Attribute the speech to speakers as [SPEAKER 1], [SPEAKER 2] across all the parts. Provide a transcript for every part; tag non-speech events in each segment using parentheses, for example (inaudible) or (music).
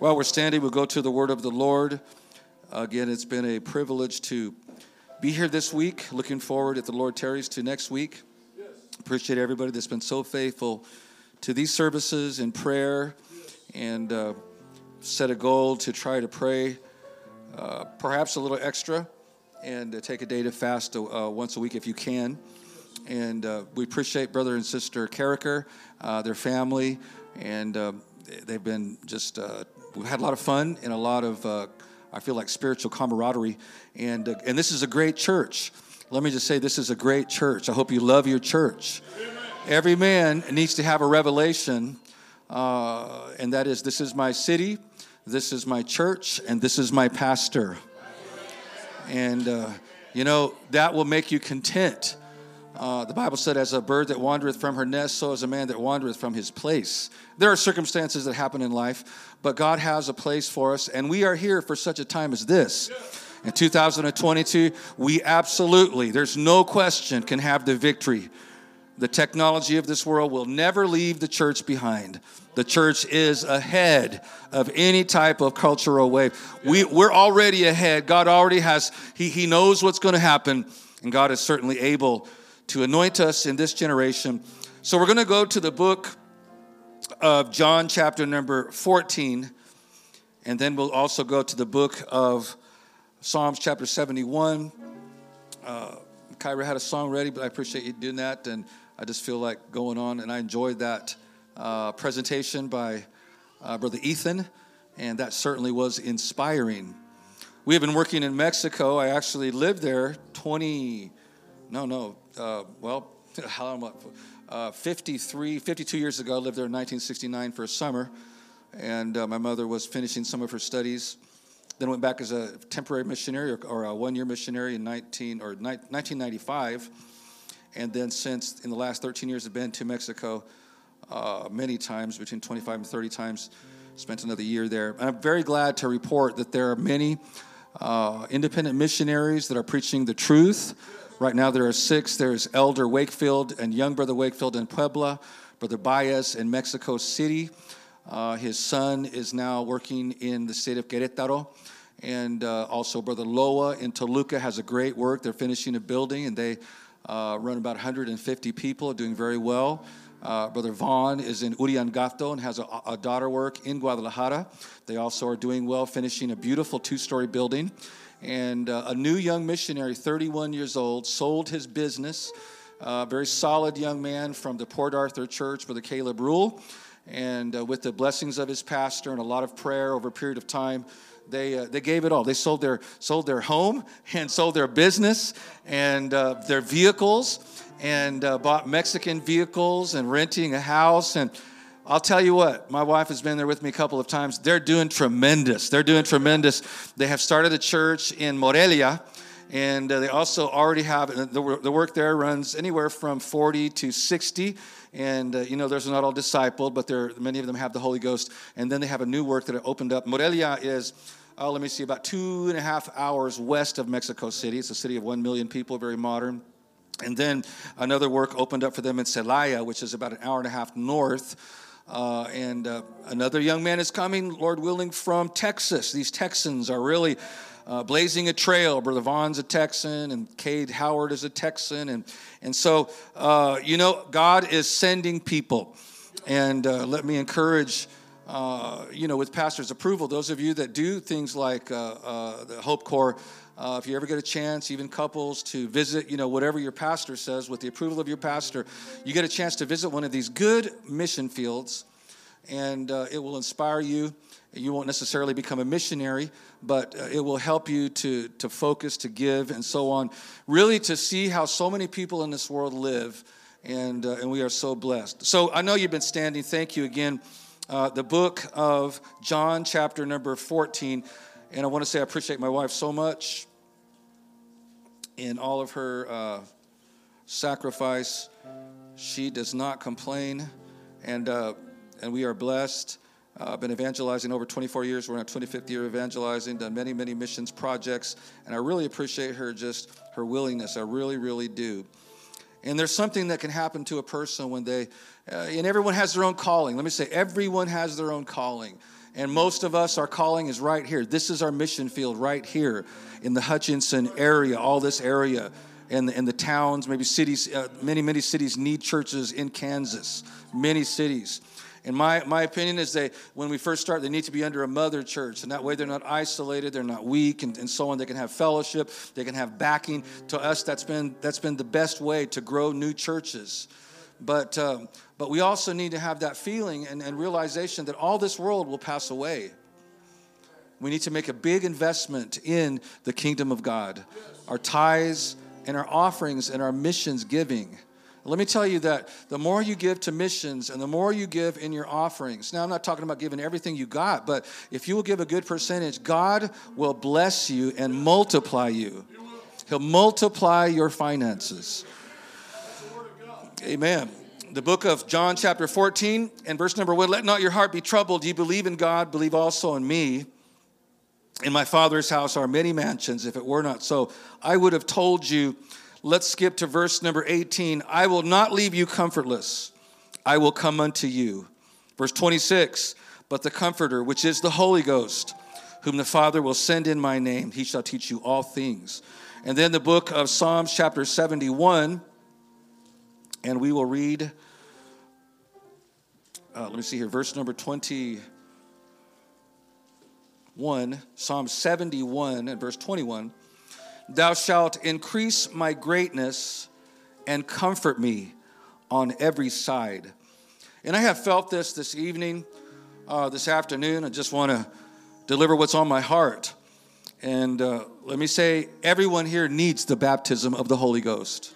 [SPEAKER 1] While we're standing, we'll go to the word of the Lord. Again, it's been a privilege to be here this week. Looking forward, if the Lord tarries, to next week. Appreciate everybody that's been so faithful to these services in prayer and uh, set a goal to try to pray uh, perhaps a little extra and uh, take a day to fast uh, once a week if you can. And uh, we appreciate brother and sister Carricker, uh, their family, and they've been just we've had a lot of fun and a lot of, uh, I feel like spiritual camaraderie. And, uh, and this is a great church. Let me just say, this is a great church. I hope you love your church. Amen. Every man needs to have a revelation, uh, and that is this is my city, this is my church, and this is my pastor. And, uh, you know, that will make you content. Uh, the Bible said, as a bird that wandereth from her nest, so is a man that wandereth from his place. There are circumstances that happen in life, but God has a place for us, and we are here for such a time as this. In 2022, we absolutely, there's no question, can have the victory. The technology of this world will never leave the church behind. The church is ahead of any type of cultural wave. We, we're already ahead. God already has, He, he knows what's going to happen, and God is certainly able to anoint us in this generation. So we're going to go to the book of John, chapter number 14, and then we'll also go to the book of Psalms, chapter 71. Uh, Kyra had a song ready, but I appreciate you doing that, and I just feel like going on, and I enjoyed that uh, presentation by uh, Brother Ethan, and that certainly was inspiring. We have been working in Mexico. I actually lived there 20, no, no, uh, well, (laughs) how long? Uh, 53, 52 years ago, I lived there in 1969 for a summer, and uh, my mother was finishing some of her studies. Then went back as a temporary missionary or, or a one-year missionary in 19 or ni- 1995, and then since in the last 13 years, have been to Mexico uh, many times, between 25 and 30 times. Spent another year there. And I'm very glad to report that there are many uh, independent missionaries that are preaching the truth Right now, there are six. There's Elder Wakefield and young brother Wakefield in Puebla, brother Baez in Mexico City. Uh, his son is now working in the state of Querétaro. And uh, also, Brother Loa in Toluca has a great work. They're finishing a building and they uh, run about 150 people, doing very well. Uh, Brother Vaughn is in Uriangato and has a, a, daughter work in Guadalajara. They also are doing well, finishing a beautiful two story building. And uh, a new young missionary, 31 years old, sold his business. Uh, very solid young man from the Port Arthur Church, Brother Caleb Rule. And uh, with the blessings of his pastor and a lot of prayer over a period of time, they, uh, they gave it all. They sold their, sold their home (laughs) and sold their business and uh, their vehicles and uh, bought Mexican vehicles and renting a house and I'll tell you what, my wife has been there with me a couple of times. They're doing tremendous. They're doing tremendous. They have started a church in Morelia, and uh, they also already have the, the work there runs anywhere from 40 to 60. And uh, you know, there's not all discipled, but there many of them have the Holy Ghost. And then they have a new work that opened up. Morelia is, oh, let me see, about two and a half hours west of Mexico City. It's a city of one million people, very modern. And then another work opened up for them in Celaya, which is about an hour and a half north uh, and uh, another young man is coming, Lord willing, from Texas. These Texans are really uh, blazing a trail. Brother Vaughn's a Texan, and Cade Howard is a Texan. And, and so, uh, you know, God is sending people. And uh, let me encourage. Uh, you know, with pastor's approval, those of you that do things like the Hope Corps, uh, if you ever get a chance, even couples, to visit, you know, whatever your pastor says with the approval of your pastor, you get a chance to visit one of these good mission fields, and uh, it will inspire you. You won't necessarily become a missionary, but uh, it will help you to, to focus, to give, and so on. Really, to see how so many people in this world live, and, uh, and we are so blessed. So I know you've been standing. Thank you again. Uh, the book of John, chapter number 14. And I want to say I appreciate my wife so much in all of her uh, sacrifice. She does not complain, and, uh, and we are blessed. Uh, I've been evangelizing over 24 years. We're in our 25th year evangelizing, done many, many missions projects, and I really appreciate her just her willingness. I really, really do. And there's something that can happen to a person when they, uh, and everyone has their own calling. Let me say, everyone has their own calling. And most of us, our calling is right here. This is our mission field right here in the Hutchinson area, all this area. And and the towns, maybe cities, uh, many, many cities need churches in Kansas, many cities. And my, my opinion is that when we first start, they need to be under a mother church. And that way they're not isolated, they're not weak, and, and so on. They can have fellowship, they can have backing. To us, that's been, that's been the best way to grow new churches. But, um, but we also need to have that feeling and, and realization that all this world will pass away. We need to make a big investment in the kingdom of God. Our tithes and our offerings and our missions giving let me tell you that the more you give to missions and the more you give in your offerings, now I'm not talking about giving everything you got, but if you will give a good percentage, God will bless you and multiply you. He'll multiply your finances. Amen. The book of John, chapter 14, and verse number one let not your heart be troubled. You believe in God, believe also in me. In my Father's house are many mansions. If it were not so, I would have told you Let's skip to verse number 18. I will not leave you comfortless, I will come unto you. Verse 26 But the Comforter, which is the Holy Ghost, whom the Father will send in my name, he shall teach you all things. And then the book of Psalms, chapter 71, and we will read, uh, let me see here, verse number 21, Psalm 71 and verse 21. Thou shalt increase my greatness and comfort me on every side. And I have felt this this evening, uh, this afternoon. I just want to deliver what's on my heart. And uh, let me say, everyone here needs the baptism of the Holy Ghost.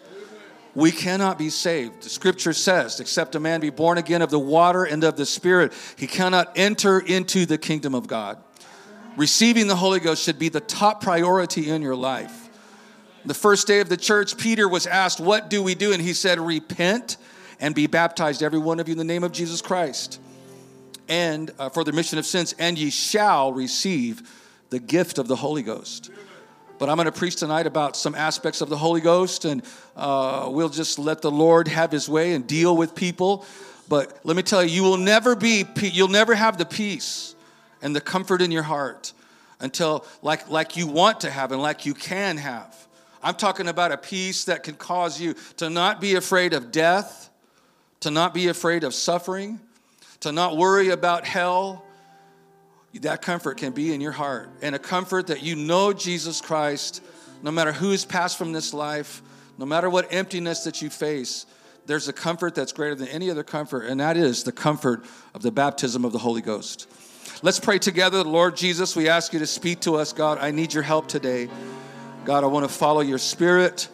[SPEAKER 1] We cannot be saved. The scripture says, except a man be born again of the water and of the Spirit, he cannot enter into the kingdom of God receiving the Holy Ghost should be the top priority in your life. The first day of the church, Peter was asked, What do we do? And he said, Repent and be baptized, every one of you, in the name of Jesus Christ, and uh, for the remission of sins, and ye shall receive the gift of the Holy Ghost. But I'm going to preach tonight about some aspects of the Holy Ghost, and uh, we'll just let the Lord have His way and deal with people. But let me tell you, you will never be, you'll never have the peace and the comfort in your heart until like like you want to have and like you can have i'm talking about a peace that can cause you to not be afraid of death to not be afraid of suffering to not worry about hell that comfort can be in your heart and a comfort that you know jesus christ no matter who's passed from this life no matter what emptiness that you face there's a comfort that's greater than any other comfort and that is the comfort of the baptism of the holy ghost Let's pray together. Lord Jesus, we ask you to speak to us, God. I need your help today. God, I want to follow your spirit.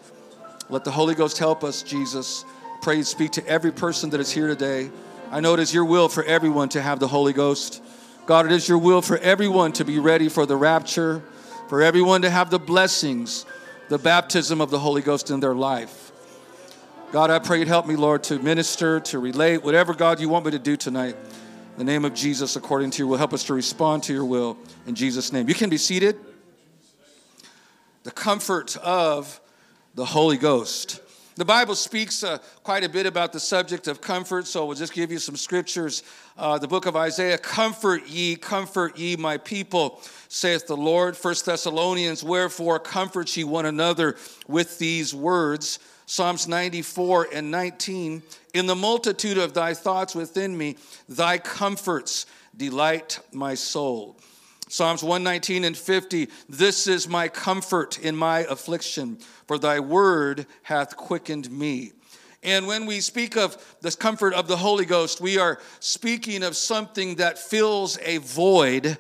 [SPEAKER 1] Let the Holy Ghost help us, Jesus. Pray and speak to every person that is here today. I know it is your will for everyone to have the Holy Ghost. God, it is your will for everyone to be ready for the rapture, for everyone to have the blessings, the baptism of the Holy Ghost in their life. God, I pray you'd help me, Lord, to minister, to relate, whatever, God, you want me to do tonight the name of Jesus, according to your will, help us to respond to your will in Jesus' name. You can be seated. The comfort of the Holy Ghost. The Bible speaks uh, quite a bit about the subject of comfort, so we'll just give you some scriptures. Uh, the book of Isaiah Comfort ye, comfort ye, my people, saith the Lord. First Thessalonians, wherefore comfort ye one another with these words. Psalms 94 and 19. In the multitude of thy thoughts within me, thy comforts delight my soul. Psalms 119 and 50. This is my comfort in my affliction, for thy word hath quickened me. And when we speak of the comfort of the Holy Ghost, we are speaking of something that fills a void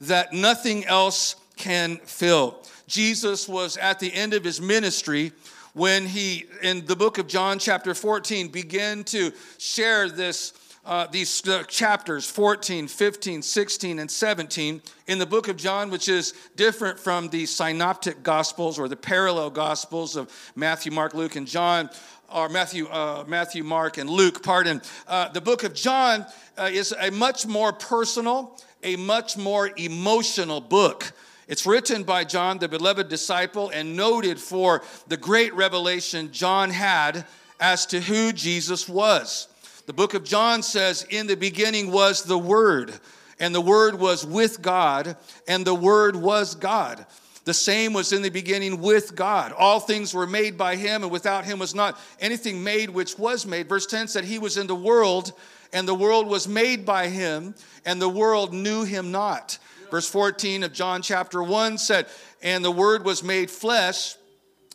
[SPEAKER 1] that nothing else can fill. Jesus was at the end of his ministry when he, in the book of John, chapter 14, began to share this. Uh, these uh, chapters 14, 15, 16, and 17 in the book of John, which is different from the synoptic gospels or the parallel gospels of Matthew, Mark, Luke, and John, or Matthew, uh, Matthew, Mark, and Luke, pardon. Uh, the book of John uh, is a much more personal, a much more emotional book. It's written by John, the beloved disciple, and noted for the great revelation John had as to who Jesus was. The book of John says, In the beginning was the Word, and the Word was with God, and the Word was God. The same was in the beginning with God. All things were made by him, and without him was not anything made which was made. Verse 10 said, He was in the world, and the world was made by him, and the world knew him not. Verse 14 of John chapter 1 said, And the word was made flesh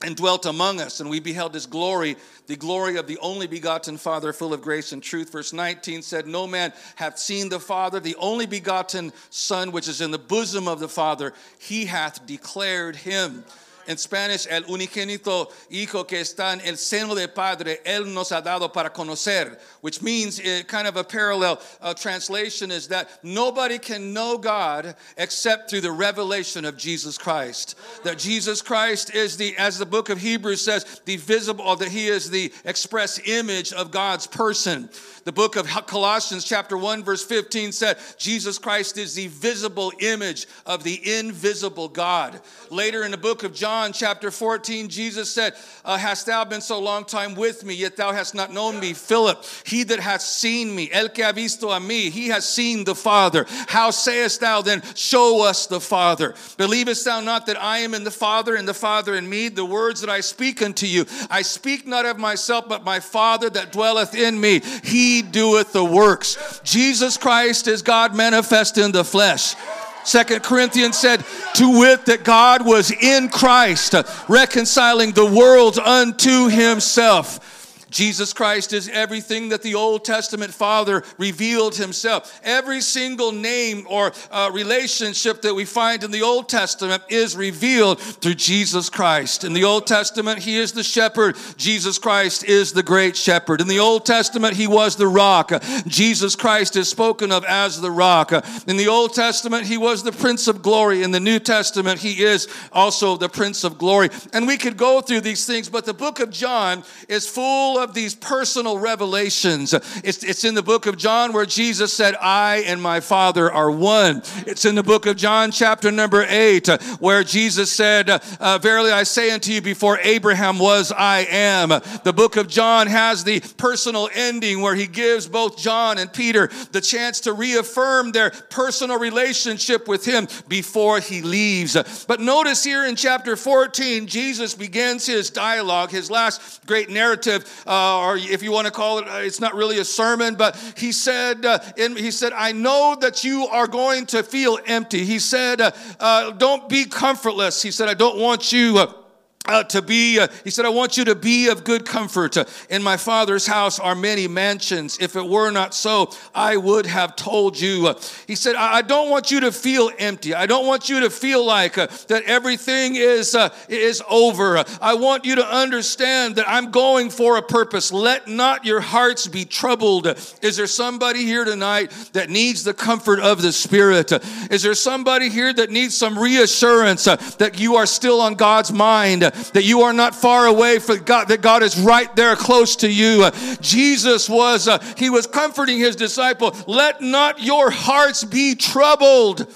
[SPEAKER 1] and dwelt among us, and we beheld his glory, the glory of the only begotten Father, full of grace and truth. Verse 19 said, No man hath seen the Father, the only begotten Son, which is in the bosom of the Father, he hath declared him en Spanish, el unigénito Hijo que está en el seno del Padre, Él nos ha dado para conocer, which means uh, kind of a parallel uh, translation is that nobody can know God except through the revelation of Jesus Christ. That Jesus Christ is the, as the book of Hebrews says, the visible, or that He is the express image of God's person. The book of Colossians, chapter 1, verse 15 said, Jesus Christ is the visible image of the invisible God. Later in the book of John, chapter 14, Jesus said, uh, Hast thou been so long time with me, yet thou hast not known me? Philip, he that hath seen me, el que ha visto a mí, he has seen the Father. How sayest thou then, Show us the Father? Believest thou not that I am in the Father, and the Father in me? The words that I speak unto you, I speak not of myself, but my Father that dwelleth in me. He doeth the works. Jesus Christ is God manifest in the flesh. Second Corinthians said, to wit, that God was in Christ, reconciling the world unto himself Jesus Christ is everything that the Old Testament Father revealed himself. Every single name or uh, relationship that we find in the Old Testament is revealed through Jesus Christ. In the Old Testament, he is the shepherd. Jesus Christ is the great shepherd. In the Old Testament, he was the rock. Jesus Christ is spoken of as the rock. In the Old Testament, he was the Prince of Glory. In the New Testament, he is also the Prince of Glory. And we could go through these things, but the book of John is full of these personal revelations. It's, it's in the book of John where Jesus said, I and my Father are one. It's in the book of John, chapter number eight, where Jesus said, uh, Verily I say unto you, before Abraham was, I am. The book of John has the personal ending where he gives both John and Peter the chance to reaffirm their personal relationship with him before he leaves. But notice here in chapter 14, Jesus begins his dialogue, his last great narrative uh, or if you want to call it, uh, it's not really a sermon, but he said, uh, in, he said, I know that you are going to feel empty. He said, uh, uh don't be comfortless. He said, I don't want you uh, to be, uh, he said, I want you to be of good comfort. Uh, in my father's house are many mansions. If it were not so, I would have told you. Uh, he said, I, I, don't want you to feel empty. I don't want you to feel like uh, that everything is, uh, is over. I want you to understand that I'm going for a purpose. Let not your hearts be troubled. Is there somebody here tonight that needs the comfort of the Spirit? Is there somebody here that needs some reassurance that you are still on God's mind? That you are not far away from God, that God is right there close to you. Jesus was, uh, he was comforting his disciple. Let not your hearts be troubled.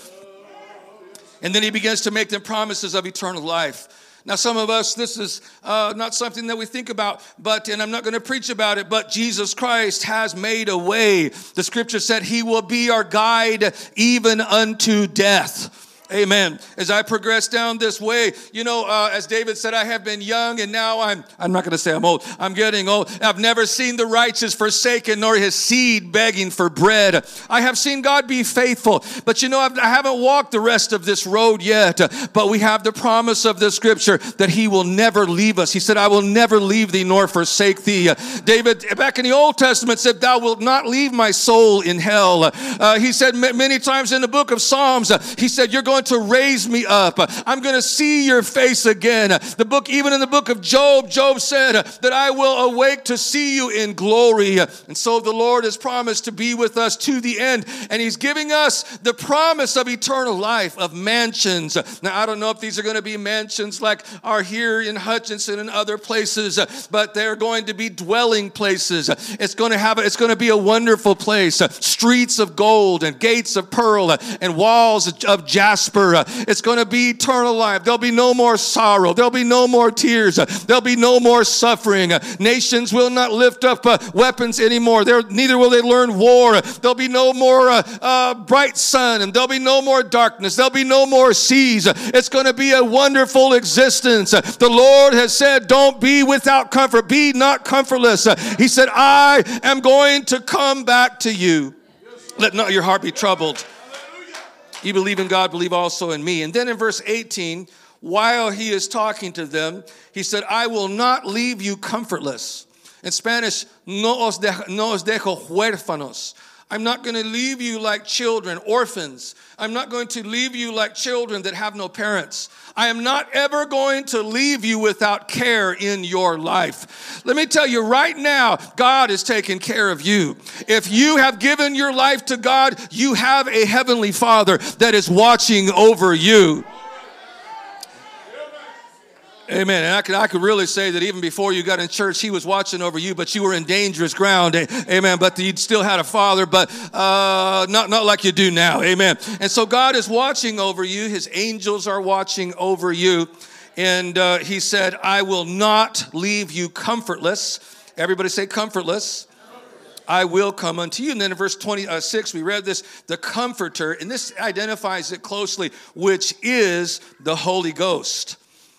[SPEAKER 1] And then he begins to make them promises of eternal life. Now, some of us, this is uh, not something that we think about, but, and I'm not going to preach about it, but Jesus Christ has made a way. The scripture said he will be our guide even unto death. Amen. As I progress down this way, you know, uh, as David said, I have been young and now I'm, I'm not going to say I'm old. I'm getting old. I've never seen the righteous forsaken nor his seed begging for bread. I have seen God be faithful, but you know, I've, I haven't walked the rest of this road yet. But we have the promise of the scripture that he will never leave us. He said, I will never leave thee nor forsake thee. David, back in the Old Testament, said, Thou wilt not leave my soul in hell. Uh, he said many times in the book of Psalms, uh, he said, You're going going to raise me up. I'm going to see your face again. The book, even in the book of Job, Job said that I will awake to see you in glory. And so the Lord has promised to be with us to the end. And He's giving us the promise of eternal life, of mansions. Now, I don't know if these are going to be mansions like are here in Hutchinson and other places, but they're going to be dwelling places. It's going to have, it's going to be a wonderful place. Streets of gold and gates of pearl and walls of jasper prosper. Uh, it's going to be eternal life. There'll be no more sorrow. There'll be no more tears. Uh, there'll be no more suffering. Uh, nations will not lift up uh, weapons anymore. Neither will they learn war. There'll be no more uh, uh, bright sun, and there'll be no more darkness. There'll be no more seas. It's going to be a wonderful existence. The Lord has said, Don't be without comfort. Be not comfortless. He said, I am going to come back to you. Let not your heart be troubled. You believe in God, believe also in me. And then in verse 18, while he is talking to them, he said, I will not leave you comfortless. In Spanish, no os, dejo, no os dejo huérfanos. I'm not going to leave you like children, orphans. I'm not going to leave you like children that have no parents. I am not ever going to leave you without care in your life. Let me tell you right now, God is taking care of you. If you have given your life to God, you have a heavenly Father that is watching over you. Amen. And I could, I could really say that even before you got in church, he was watching over you, but you were in dangerous ground. Amen. But you still had a father, but uh, not, not like you do now. Amen. And so God is watching over you. His angels are watching over you. And uh, he said, I will not leave you comfortless. Everybody say comfortless. I will come unto you. And then in verse 26, we read this the Comforter, and this identifies it closely, which is the Holy Ghost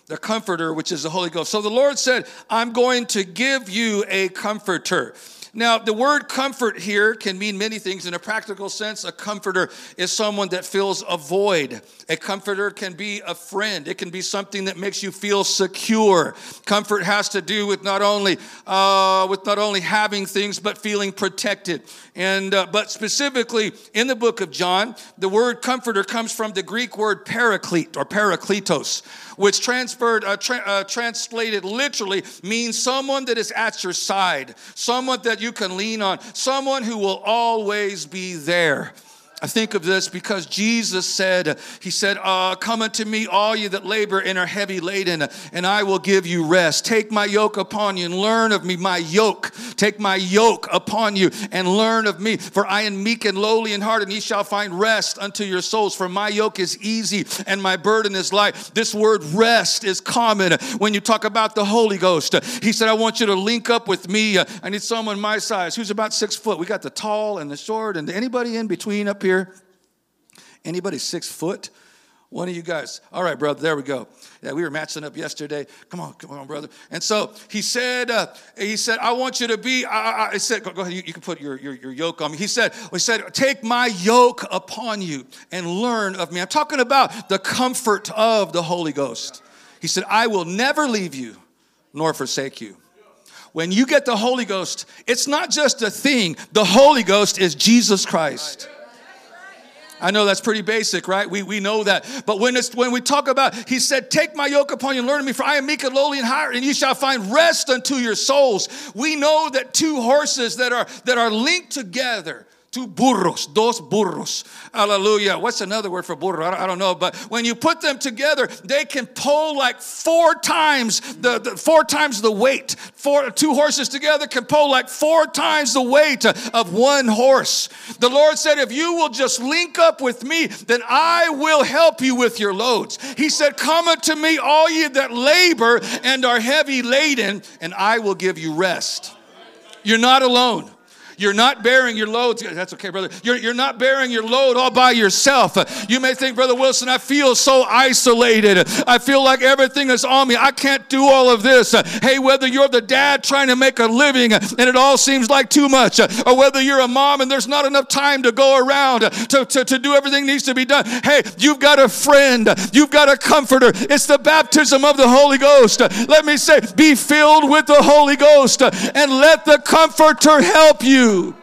[SPEAKER 1] the comforter, which is the Holy Ghost. So the Lord said, I'm going to give you a comforter. Now, the word comfort here can mean many things. In a practical sense, a comforter is someone that fills a void. A comforter can be a friend, it can be something that makes you feel secure. Comfort has to do with not only, uh, with not only having things, but feeling protected. And, uh, but specifically in the book of John, the word comforter comes from the Greek word paraclete or parakletos which transferred, uh, tra- uh, translated literally means someone that is at your side, someone that you can lean on, someone who will always be there. I think of this because Jesus said, He said, uh, Come unto me, all you that labor and are heavy laden, and I will give you rest. Take my yoke upon you and learn of me, my yoke. Take my yoke upon you and learn of me. For I am meek and lowly in heart, and ye shall find rest unto your souls. For my yoke is easy and my burden is light. This word rest is common when you talk about the Holy Ghost. He said, I want you to link up with me. I need someone my size who's about six foot. We got the tall and the short, and anybody in between up here here? Anybody six foot? One of you guys. All right, brother, there we go. Yeah, we were matching up yesterday. Come on, come on, brother. And so he said, uh, he said, I want you to be, I, I said, go, go ahead, you, you, can put your, your, your yoke on me. He said, he said, take my yoke upon you and learn of me. I'm talking about the comfort of the Holy Ghost. He said, I will never leave you nor forsake you. When you get the Holy Ghost, it's not just a thing. The Holy Ghost is Jesus Christ. I know that's pretty basic, right? We, we know that. But when, it's, when we talk about, he said, Take my yoke upon you and learn of me, for I am meek and lowly in heart, and you shall find rest unto your souls. We know that two horses that are, that are linked together, Two burros, dos burros. Hallelujah. What's another word for burro? I don't, know. But when you put them together, they can pull like four times the, the, four times the weight. Four, two horses together can pull like four times the weight of one horse. The Lord said, if you will just link up with me, then I will help you with your loads. He said, Come unto me, all ye that labor and are heavy laden, and I will give you rest. You're not alone. You're not bearing your load. That's okay, brother. You're, you're not bearing your load all by yourself. You may think, Brother Wilson, I feel so isolated. I feel like everything is on me. I can't do all of this. Hey, whether you're the dad trying to make a living and it all seems like too much, or whether you're a mom and there's not enough time to go around to, to, to do everything needs to be done. Hey, you've got a friend. You've got a comforter. It's the baptism of the Holy Ghost. Let me say, be filled with the Holy Ghost and let the comforter help you you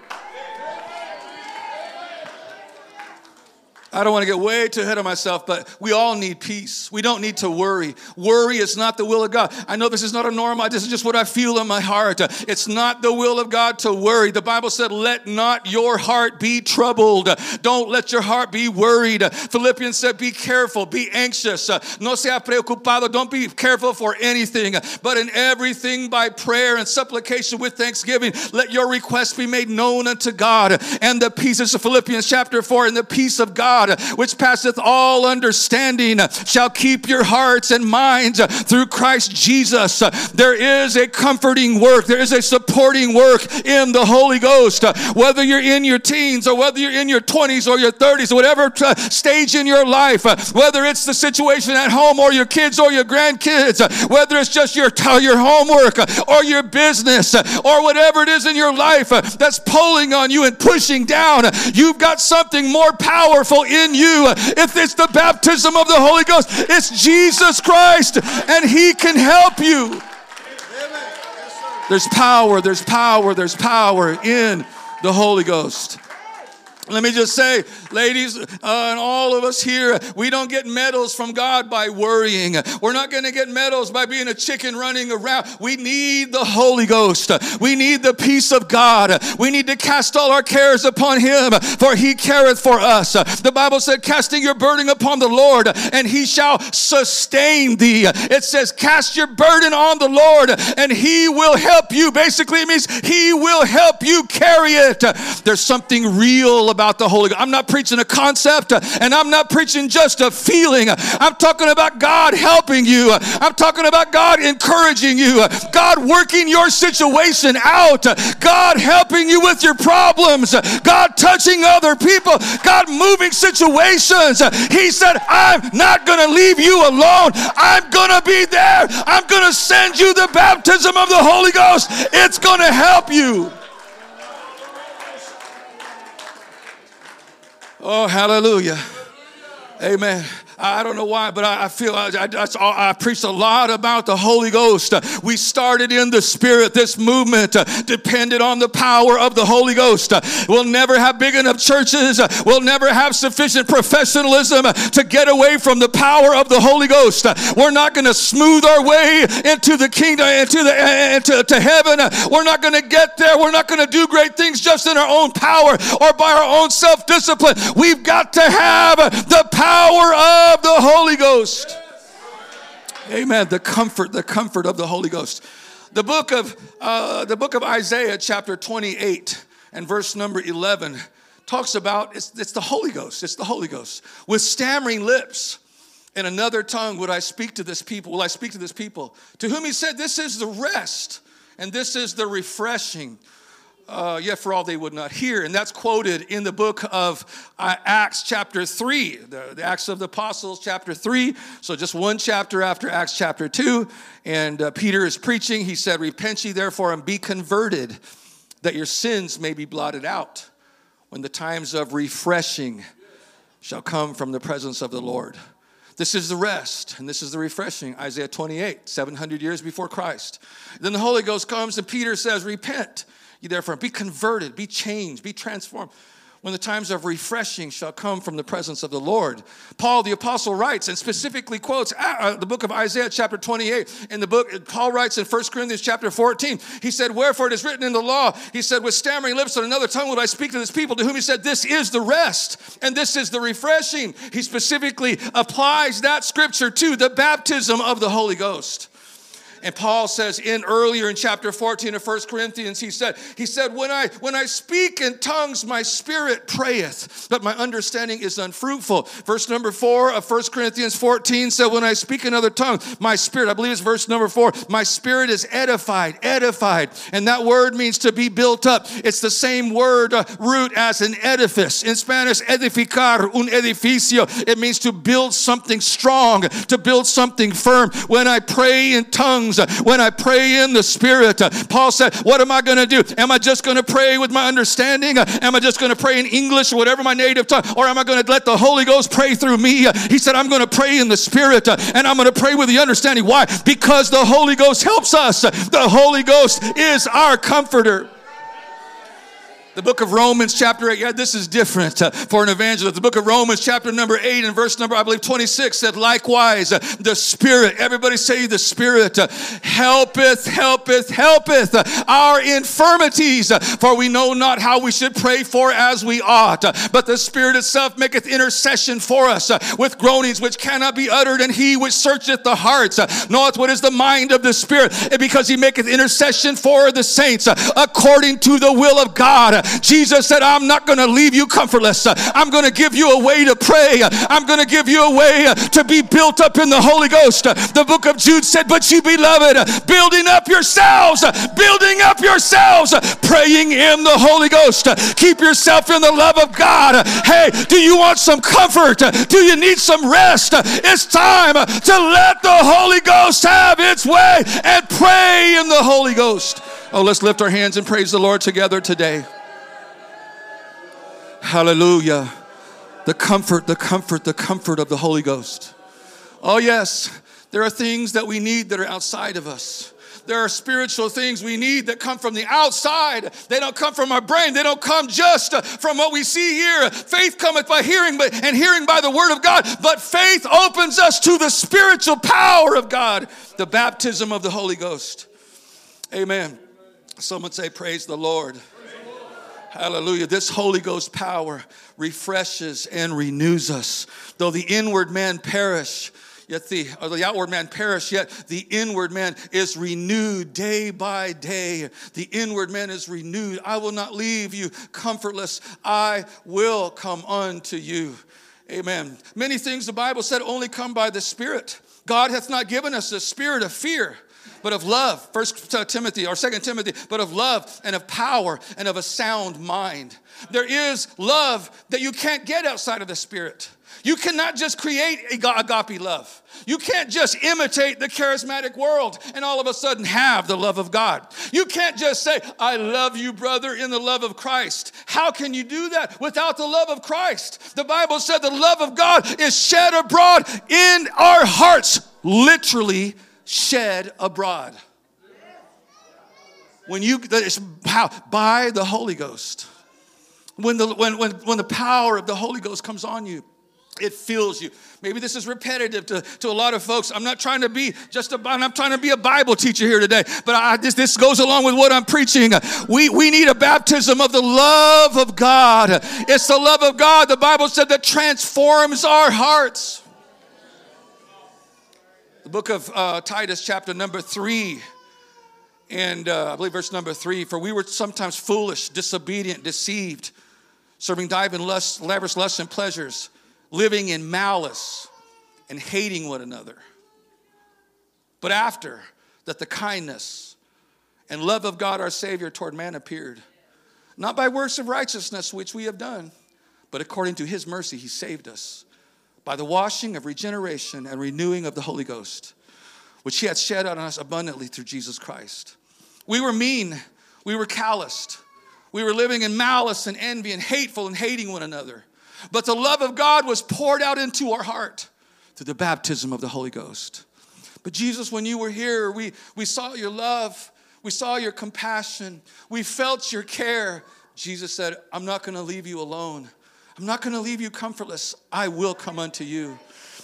[SPEAKER 1] I don't want to get way too ahead of myself, but we all need peace. We don't need to worry. Worry is not the will of God. I know this is not a normal, this is just what I feel in my heart. It's not the will of God to worry. The Bible said, Let not your heart be troubled. Don't let your heart be worried. Philippians said, Be careful, be anxious. No sea preocupado. Don't be careful for anything, but in everything by prayer and supplication with thanksgiving, let your requests be made known unto God. And the peace, of Philippians chapter 4, and the peace of God God, which passeth all understanding, shall keep your hearts and minds through Christ Jesus. There is a comforting work, there is a supporting work in the Holy Ghost. Whether you're in your teens or whether you're in your 20s or your 30s, whatever uh, stage in your life, uh, whether it's the situation at home or your kids or your grandkids, uh, whether it's just your, your homework or your business or whatever it is in your life that's pulling on you and pushing down, you've got something more powerful in you. If it's the baptism of the Holy Ghost, it's Jesus Christ, and He can help you. There's power, there's power, there's power in the Holy Ghost. Let me just say, ladies, uh, and all of us here, we don't get medals from God by worrying. We're not going to get medals by being a chicken running around. We need the Holy Ghost. We need the peace of God. We need to cast all our cares upon Him, for He careth for us. The Bible said, casting your burden upon the Lord, and He shall sustain thee. It says, cast your burden on the Lord, and He will help you. Basically, it means He will help you carry it. There's something real about the Holy Ghost. I'm not preaching a concept and I'm not preaching just a feeling. I'm talking about God helping you. I'm talking about God encouraging you. God working your situation out. God helping you with your problems. God touching other people. God moving situations. He said, I'm not going to leave you alone. I'm going to be there. I'm going to send you the baptism of the Holy Ghost. It's going to help you. Oh, hallelujah. Amen. I don't know why, but I, feel I, I, I, a lot about the Holy Ghost. We started in the Spirit. This movement uh, depended on the power of the Holy Ghost. Uh, we'll never have big enough churches. Uh, we'll never have sufficient professionalism to get away from the power of the Holy Ghost. We're not going to smooth our way into the kingdom, into the into to heaven. We're not going to get there. We're not going to do great things just in our own power or by our own self-discipline. We've got to have the power of of the Holy Ghost. Amen. The comfort, the comfort of the Holy Ghost. The book of uh, the book of Isaiah, chapter 28 and verse number 11, talks about it's, it's the Holy Ghost. It's the Holy Ghost. With stammering lips in another tongue would I speak to this people. Will I speak to this people? To whom he said, This is the rest, and this is the refreshing uh, yet for all they would not hear. And that's quoted in the book of uh, Acts, chapter 3, the, the, Acts of the Apostles, chapter 3. So just one chapter after Acts, chapter 2. And uh, Peter is preaching. He said, Repent ye therefore and be converted, that your sins may be blotted out when the times of refreshing shall come from the presence of the Lord. This is the rest, and this is the refreshing. Isaiah 28, 700 years before Christ. Then the Holy Ghost comes, and Peter says, Repent you therefore be converted, be changed, be transformed when the times of refreshing shall come from the presence of the Lord. Paul the apostle writes and specifically quotes uh, uh, the book of Isaiah chapter 28. In the book, Paul writes in 1 Corinthians chapter 14, he said, Wherefore it is written in the law, he said, With stammering lips and another tongue would I speak to this people, to whom he said, This is the rest and this is the refreshing. He specifically applies that scripture to the baptism of the Holy Ghost. And Paul says in earlier in chapter 14 of 1 Corinthians, he said, he said, when I when I speak in tongues, my spirit prayeth, but my understanding is unfruitful. Verse number four of 1 Corinthians 14 said, When I speak another tongue, my spirit, I believe it's verse number four, my spirit is edified, edified. And that word means to be built up. It's the same word uh, root as an edifice. In Spanish, edificar, un edificio. It means to build something strong, to build something firm. When I pray in tongues, tongues, when I pray in the Spirit. Uh, Paul said, What am I going to do? Am I just going to pray with my understanding? Am I just going to pray in English or whatever my native tongue? Or am I going to let the Holy Ghost pray through me? He said, I'm going to pray in the Spirit uh, and I'm going to pray with the understanding. Why? Because the Holy Ghost helps us. The Holy Ghost is our comforter. The book of Romans, chapter 8. Yeah, this is different uh, for an evangelist. The book of Romans, chapter number 8, and verse number, I believe, 26 said, Likewise, uh, the Spirit, everybody say, the Spirit uh, helpeth, helpeth, helpeth our infirmities, for we know not how we should pray for as we ought. But the Spirit itself maketh intercession for us with groanings which cannot be uttered, and he which searcheth the hearts knoweth what is the mind of the Spirit, because he maketh intercession for the saints according to the will of God. Jesus said, I'm not going to leave you comfortless. I'm going to give you a way to pray. I'm going to give you a way to be built up in the Holy Ghost. The book of Jude said, But you beloved, building up yourselves, building up yourselves, praying in the Holy Ghost. Keep yourself in the love of God. Hey, do you want some comfort? Do you need some rest? It's time to let the Holy Ghost have its way and pray in the Holy Ghost. Oh, let's lift our hands and praise the Lord together today. Hallelujah. The comfort, the comfort, the comfort of the Holy Ghost. Oh, yes, there are things that we need that are outside of us. There are spiritual things we need that come from the outside. They don't come from our brain. They don't come just from what we see here. Faith cometh by hearing, but and hearing by the word of God. But faith opens us to the spiritual power of God, the baptism of the Holy Ghost. Amen. Someone say, Praise the Lord. Hallelujah. This Holy Ghost power refreshes and renews us. Though the inward man perish, yet the, the outward man perish, yet the inward man is renewed day by day. The inward man is renewed. I will not leave you comfortless. I will come unto you. Amen. Many things the Bible said only come by the Spirit. God hath not given us the spirit of fear but of love. First Timothy or Second Timothy, but of love and of power and of a sound mind. There is love that you can't get outside of the Spirit. You cannot just create agape love. You can't just imitate the charismatic world and all of a sudden have the love of God. You can't just say, I love you, brother, in the love of Christ. How can you do that without the love of Christ? The Bible said the love of God is shed abroad in our hearts, literally shed abroad. When you, how? By the Holy Ghost. When the, when, when, when the power of the Holy Ghost comes on you, it fills you. Maybe this is repetitive to, to a lot of folks. I'm not trying to be just a, I'm trying to be a Bible teacher here today, but I, this, this goes along with what I'm preaching. We, we need a baptism of the love of God. It's the love of God, the Bible said, that transforms our hearts. The book of uh, Titus, chapter number three, and uh, I believe verse number three. For we were sometimes foolish, disobedient, deceived, serving diving lust, lavish lusts and pleasures, living in malice and hating one another. But after that, the kindness and love of God our Savior toward man appeared, not by works of righteousness which we have done, but according to His mercy, He saved us by the washing of regeneration and renewing of the Holy Ghost, which He had shed on us abundantly through Jesus Christ. We were mean, we were calloused, we were living in malice and envy and hateful and hating one another. But the love of God was poured out into our heart through the baptism of the Holy Ghost. But Jesus, when you were here, we, we saw your love, we saw your compassion, we felt your care. Jesus said, I'm not to leave you alone. I'm not going to leave you comfortless. I will come unto you.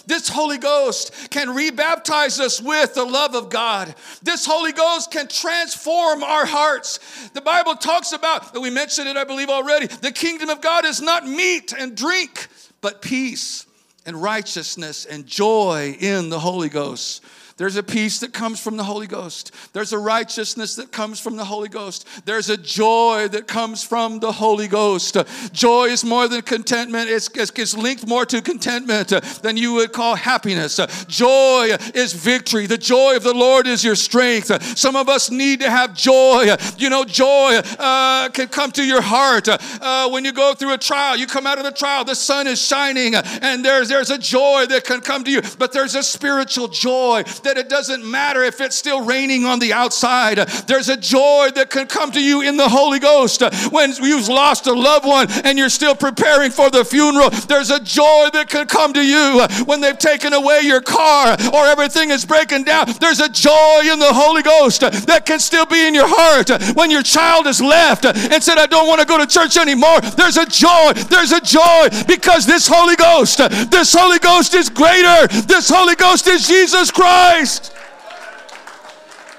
[SPEAKER 1] This Holy Ghost can rebaptize us with the love of God. This Holy Ghost can transform our hearts. The Bible talks about, that. we mentioned it, I believe, already. The kingdom of God is not meat and drink, but peace and righteousness and joy in the Holy Ghost. There's a peace that comes from the Holy Ghost. There's a righteousness that comes from the Holy Ghost. There's a joy that comes from the Holy Ghost. Joy is more than contentment, it's, it's linked more to contentment than you would call happiness. Joy is victory. The joy of the Lord is your strength. Some of us need to have joy. You know, joy uh, can come to your heart. Uh, when you go through a trial, you come out of the trial, the sun is shining, and there's, there's a joy that can come to you, but there's a spiritual joy that it doesn't matter if it's still raining on the outside. There's a joy that can come to you in the Holy Ghost when you've lost a loved one and you're still preparing for the funeral. There's a joy that can come to you when they've taken away your car or everything is breaking down. There's a joy in the Holy Ghost that can still be in your heart when your child is left and said, I don't want to go to church anymore. There's a joy. There's a joy because this Holy Ghost, this Holy Ghost is greater. This Holy Ghost is Jesus Christ. Christ.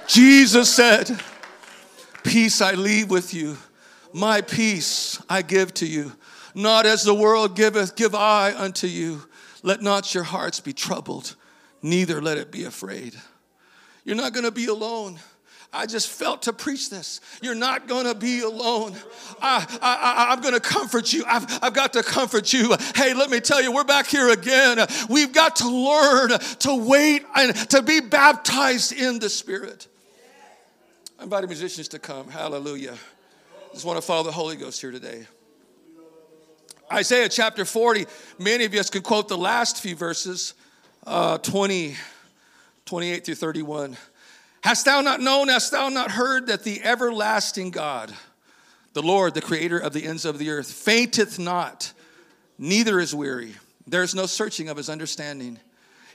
[SPEAKER 1] Jesus said, Peace I leave with you, my peace I give to you. Not as the world giveth, give I unto you. Let not your hearts be troubled, neither let it be afraid. You're not going to be alone. I just felt to preach this. You're not going to be alone. I, I, I, am going to comfort you. I've, I've got to comfort you. Hey, let me tell you, we're back here again. We've got to learn to wait and to be baptized in the Spirit. I invite musicians to come. Hallelujah. Just want to follow the Holy Ghost here today. Isaiah chapter 40, many of us can quote the last few verses, uh, 20, 28 through 31. Hast thou not known, hast thou not heard that the everlasting God, the Lord, the creator of the ends of the earth, fainteth not, neither is weary. There is no searching of his understanding.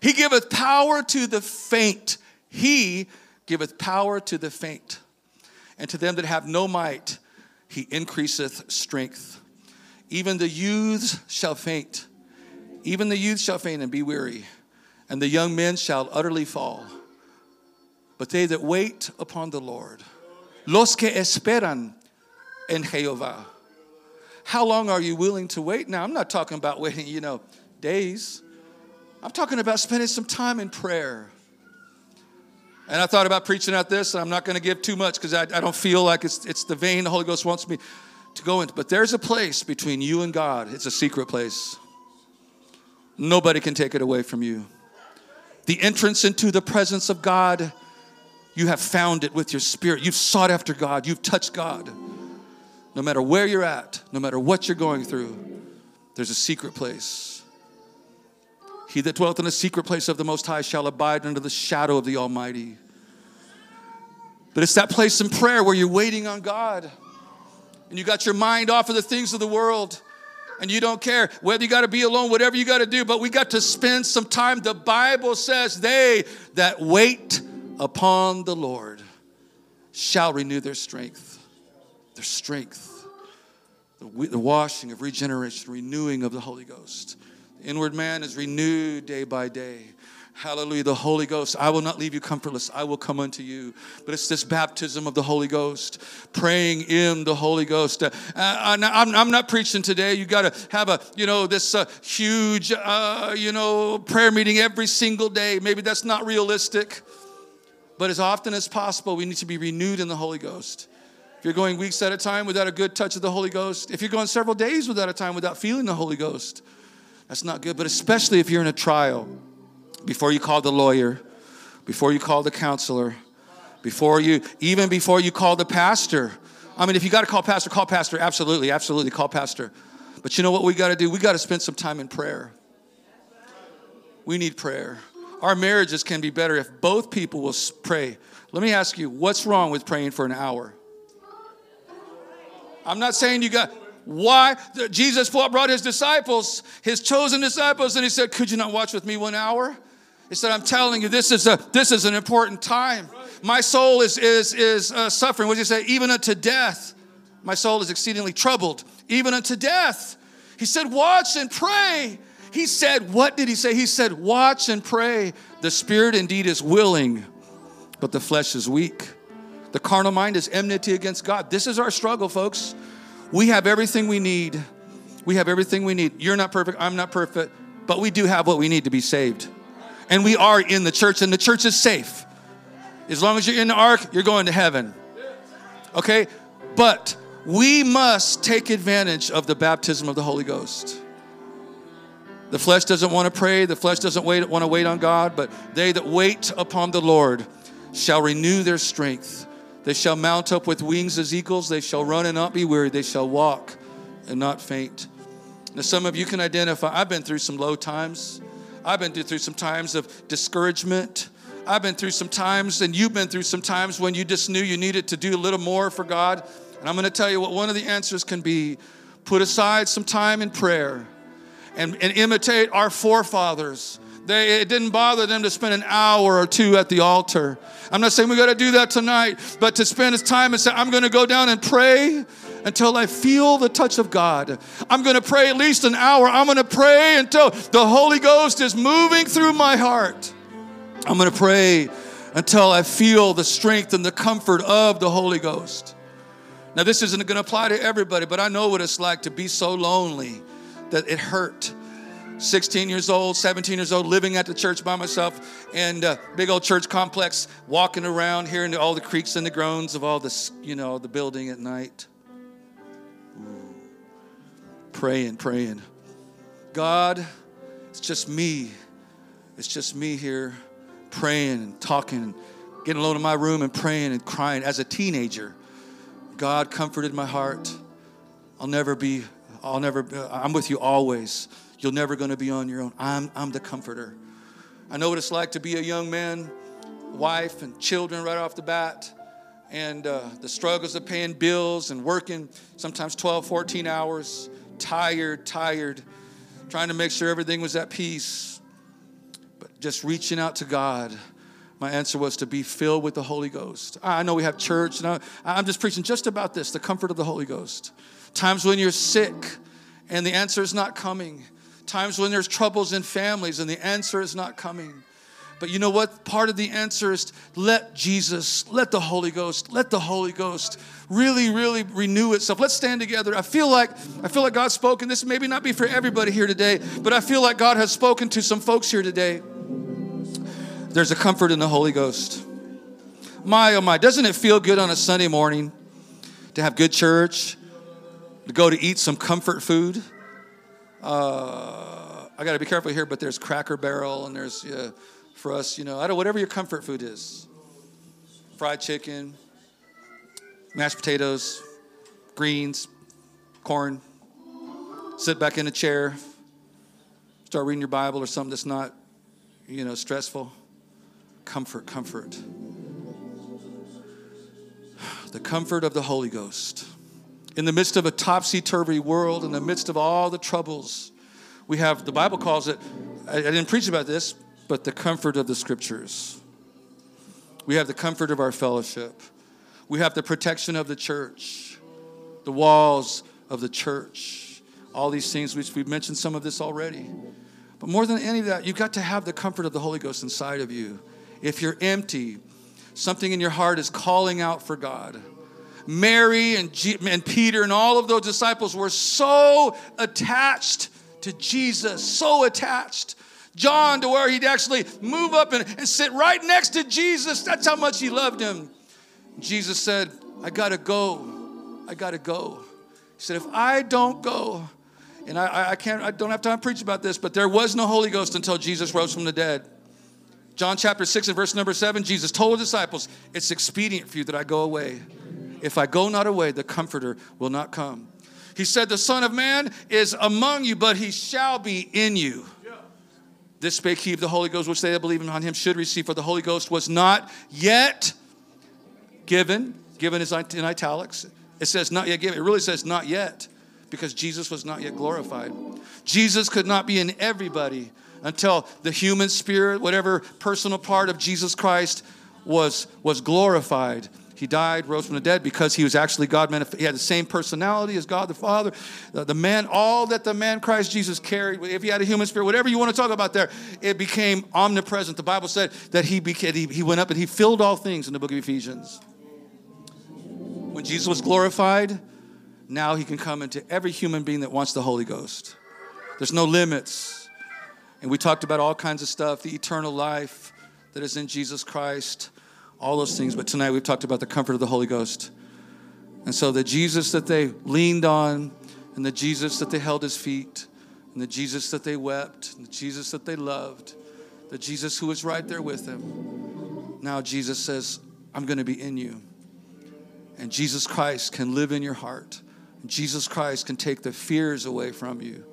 [SPEAKER 1] He giveth power to the faint. He giveth power to the faint. And to them that have no might, he increaseth strength. Even the youths shall faint. Even the youths shall faint and be weary, and the young men shall utterly fall. But they that wait upon the Lord, los que esperan en Jehová. How long are you willing to wait? Now, I'm not talking about waiting, you know, days. I'm talking about spending some time in prayer. And I thought about preaching out this, and I'm not going to give too much because I, I, don't feel like it's, it's the vein the Holy Ghost wants me to go into. But there's a place between you and God, it's a secret place. Nobody can take it away from you. The entrance into the presence of God you have found it with your spirit. You've sought after God. You've touched God. No matter where you're at, no matter what you're going through, there's a secret place. He that dwelt in the secret place of the Most High shall abide under the shadow of the Almighty. But it's that place in prayer where you're waiting on God and you got your mind off of the things of the world and you don't care whether you got to be alone, whatever you got to do, but we got to spend some time. The Bible says, They that wait upon the Lord shall renew their strength. Their strength. The, washing of regeneration, renewing of the Holy Ghost. The inward man is renewed day by day. Hallelujah. The Holy Ghost. I will not leave you comfortless. I will come unto you. But it's this baptism of the Holy Ghost, praying in the Holy Ghost. Uh, I'm, I'm, not preaching today. You got to have a, you know, this uh, huge, uh, you know, prayer meeting every single day. Maybe that's not realistic. But as often as possible, we need to be renewed in the Holy Ghost. If you're going weeks at a time without a good touch of the Holy Ghost, if you're going several days without a time without feeling the Holy Ghost, that's not good. But especially if you're in a trial, before you call the lawyer, before you call the counselor, before you, even before you call the pastor. I mean, if you got to call pastor, call pastor. Absolutely, absolutely, call pastor. But you know what we got to do? We got to spend some time in prayer. We need prayer. Our marriages can be better if both people will pray. Let me ask you, what's wrong with praying for an hour? I'm not saying you got why Jesus brought his disciples, his chosen disciples, and he said, Could you not watch with me one hour? He said, I'm telling you, this is a this is an important time. My soul is is is uh, suffering. What did he say? Even unto death. My soul is exceedingly troubled, even unto death. He said, Watch and pray. He said, What did he say? He said, Watch and pray. The spirit indeed is willing, but the flesh is weak. The carnal mind is enmity against God. This is our struggle, folks. We have everything we need. We have everything we need. You're not perfect, I'm not perfect, but we do have what we need to be saved. And we are in the church, and the church is safe. As long as you're in the ark, you're going to heaven. Okay? But we must take advantage of the baptism of the Holy Ghost. The flesh doesn't want to pray, the flesh doesn't wait, want to wait on God, but they that wait upon the Lord shall renew their strength. They shall mount up with wings as eagles, they shall run and not be weary, they shall walk and not faint. Now, some of you can identify, I've been through some low times. I've been through some times of discouragement. I've been through some times, and you've been through some times when you just knew you needed to do a little more for God. And I'm going to tell you what one of the answers can be put aside some time in prayer and, and imitate our forefathers. They, it didn't bother them to spend an hour or two at the altar. I'm not saying we got to do that tonight, but to spend his time and say, I'm going to go down and pray until I feel the touch of God. I'm going to pray at least an hour. I'm going to pray until the Holy Ghost is moving through my heart. I'm going to pray until I feel the strength and the comfort of the Holy Ghost. Now, this isn't going to apply to everybody, but I know what it's like to be so lonely that it hurt. 16 years old, 17 years old, living at the church by myself, and big old church complex, walking around, hearing all the creaks and the groans of all this, you know, the building at night. Ooh. Praying, praying. God, it's just me. It's just me here praying and talking and getting alone in my room and praying and crying as a teenager. God comforted my heart. I'll never be, I'll never, I'm with you always. You're never going to be on your own. I'm, I'm the comforter. I know what it's like to be a young man, wife, and children right off the bat, and uh, the struggles of paying bills and working sometimes 12, 14 hours, tired, tired, trying to make sure everything was at peace, but just reaching out to God. My answer was to be filled with the Holy Ghost. I know we have church, and I, I'm just preaching just about this the comfort of the Holy Ghost. Times when you're sick and the answer is not coming times when there's troubles in families and the answer is not coming. But you know what? Part of the answer is let Jesus, let the Holy Ghost, let the Holy Ghost really, really renew itself. Let's stand together. I feel like I feel like God's spoken. This maybe not be for everybody here today, but I feel like God has spoken to some folks here today. There's a comfort in the Holy Ghost. My oh my, doesn't it feel good on a Sunday morning to have good church, to go to eat some comfort food? Uh, I got to be careful here, but there's Cracker Barrel and there's for us, you know, I don't whatever your comfort food is, fried chicken, mashed potatoes, greens, corn. Sit back in a chair, start reading your Bible or something that's not, you know, stressful. Comfort, comfort. (sighs) The comfort of the Holy Ghost in the midst of a topsy turvy world, in the midst of all the troubles, we have, the Bible calls it, I, didn't preach about this, but the comfort of the scriptures. We have the comfort of our fellowship. We have the protection of the church, the walls of the church. All these things, which we've mentioned some of this already. But more than any of that, you've got to have the comfort of the Holy Ghost inside of you. If you're empty, something in your heart is calling out for God. Mary and, G- and Peter and all of those disciples were so attached to Jesus, so attached. John, to where he'd actually move up and, and sit right next to Jesus. That's how much he loved him. Jesus said, I gotta go. I gotta go. He said, if I don't go, and I, I can't, I don't have time to preach about this, but there was no Holy Ghost until Jesus rose from the dead. John chapter 6 and verse number 7, Jesus told his disciples, It's expedient for you that I go away. If I go not away, the Comforter will not come. He said, The Son of Man is among you, but he shall be in you. This spake he of the Holy Ghost, which they that believe on him should receive, for the Holy Ghost was not yet given. Given is in italics. It says not yet given. It really says not yet, because Jesus was not yet glorified. Jesus could not be in everybody until the human spirit, whatever personal part of Jesus Christ was, was glorified. He died, rose from the dead because he was actually God. He had the same personality as God the Father. The, man, all that the man Christ Jesus carried, if he had a human spirit, whatever you want to talk about there, it became omnipresent. The Bible said that he, became, he went up and he filled all things in the book of Ephesians. When Jesus was glorified, now he can come into every human being that wants the Holy Ghost. There's no limits. And we talked about all kinds of stuff the eternal life that is in Jesus Christ all those things. But tonight we've talked about the comfort of the Holy Ghost. And so the Jesus that they leaned on, and the Jesus that they held his feet, and the Jesus that they wept, and the Jesus that they loved, the Jesus who was right there with them. Now Jesus says, I'm going to be in you. And Jesus Christ can live in your heart. Jesus Christ can take the fears away from you.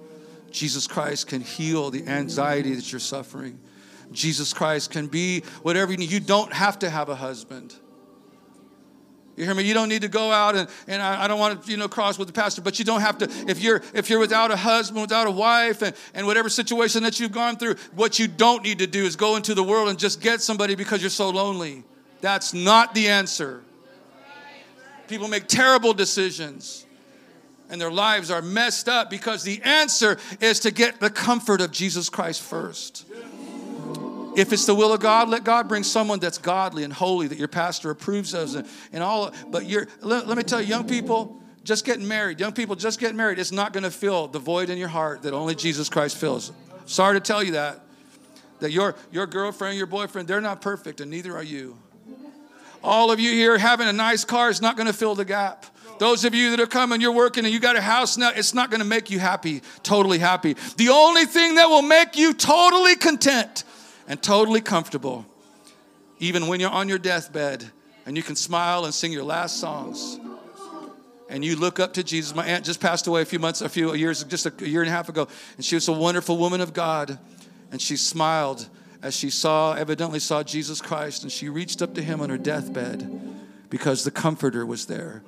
[SPEAKER 1] Jesus Christ can heal the anxiety that you're suffering. Jesus Christ can be whatever you need. You don't have to have a husband. You hear me? You don't need to go out and, and I, I, don't want to, you know, cross with the pastor, but you don't have to, if you're if you're without a husband, without a wife, and, and whatever situation that you've gone through, what you don't need to do is go into the world and just get somebody because you're so lonely. That's not the answer. People make terrible decisions and their lives are messed up because the answer is to get the comfort of Jesus Christ first. If it's the will of God, let God bring someone that's godly and holy that your pastor approves of and, and all. But you're, let, let me tell you, young people, just getting married, young people just getting married, it's not going to fill the void in your heart that only Jesus Christ fills. Sorry to tell you that. That your, your girlfriend, your boyfriend, they're not perfect, and neither are you. All of you here having a nice car is not going to fill the gap. Those of you that are coming, you're working and you got a house now, it's not going to make you happy, totally happy. The only thing that will make you totally content and totally comfortable, even when you're on your deathbed and you can smile and sing your last songs and you look up to Jesus. My aunt just passed away a few months, a few years, just a year and a half ago, and she was a wonderful woman of God, and she smiled as she saw, evidently saw Jesus Christ, and she reached up to him on her deathbed because the Comforter was there.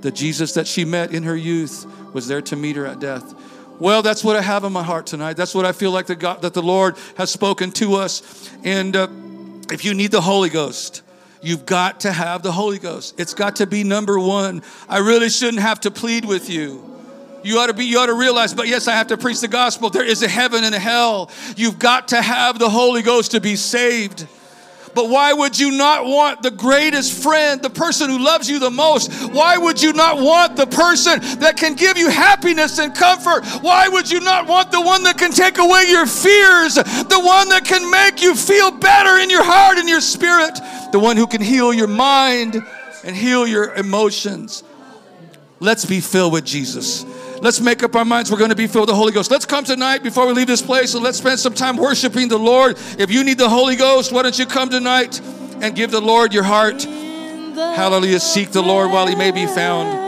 [SPEAKER 1] The Jesus that she met in her youth was there to meet her at death. Well, that's what I have in my heart tonight. That's what I feel like the God, that the Lord has spoken to us. And uh, if you need the Holy Ghost, You've got to have the Holy Ghost. It's got to be number one. I really shouldn't have to plead with you. You ought to be, you ought to realize, but yes, I have to preach the gospel. There is a heaven and a hell. You've got to have the Holy Ghost to be saved. But why would you not want the greatest friend, the person who loves you the most? Why would you not want the person that can give you happiness and comfort? Why would you not want the one that can take away your fears, the one that can make you feel better in your heart and your spirit, the one who can heal your mind and heal your emotions? Let's be filled with Jesus. Let's make up our minds we're going to be filled with the Holy Ghost. Let's come tonight before we leave this place and let's spend some time worshiping the Lord. If you need the Holy Ghost, why don't you come tonight and give the Lord your heart? Hallelujah. Seek the Lord while he may be found.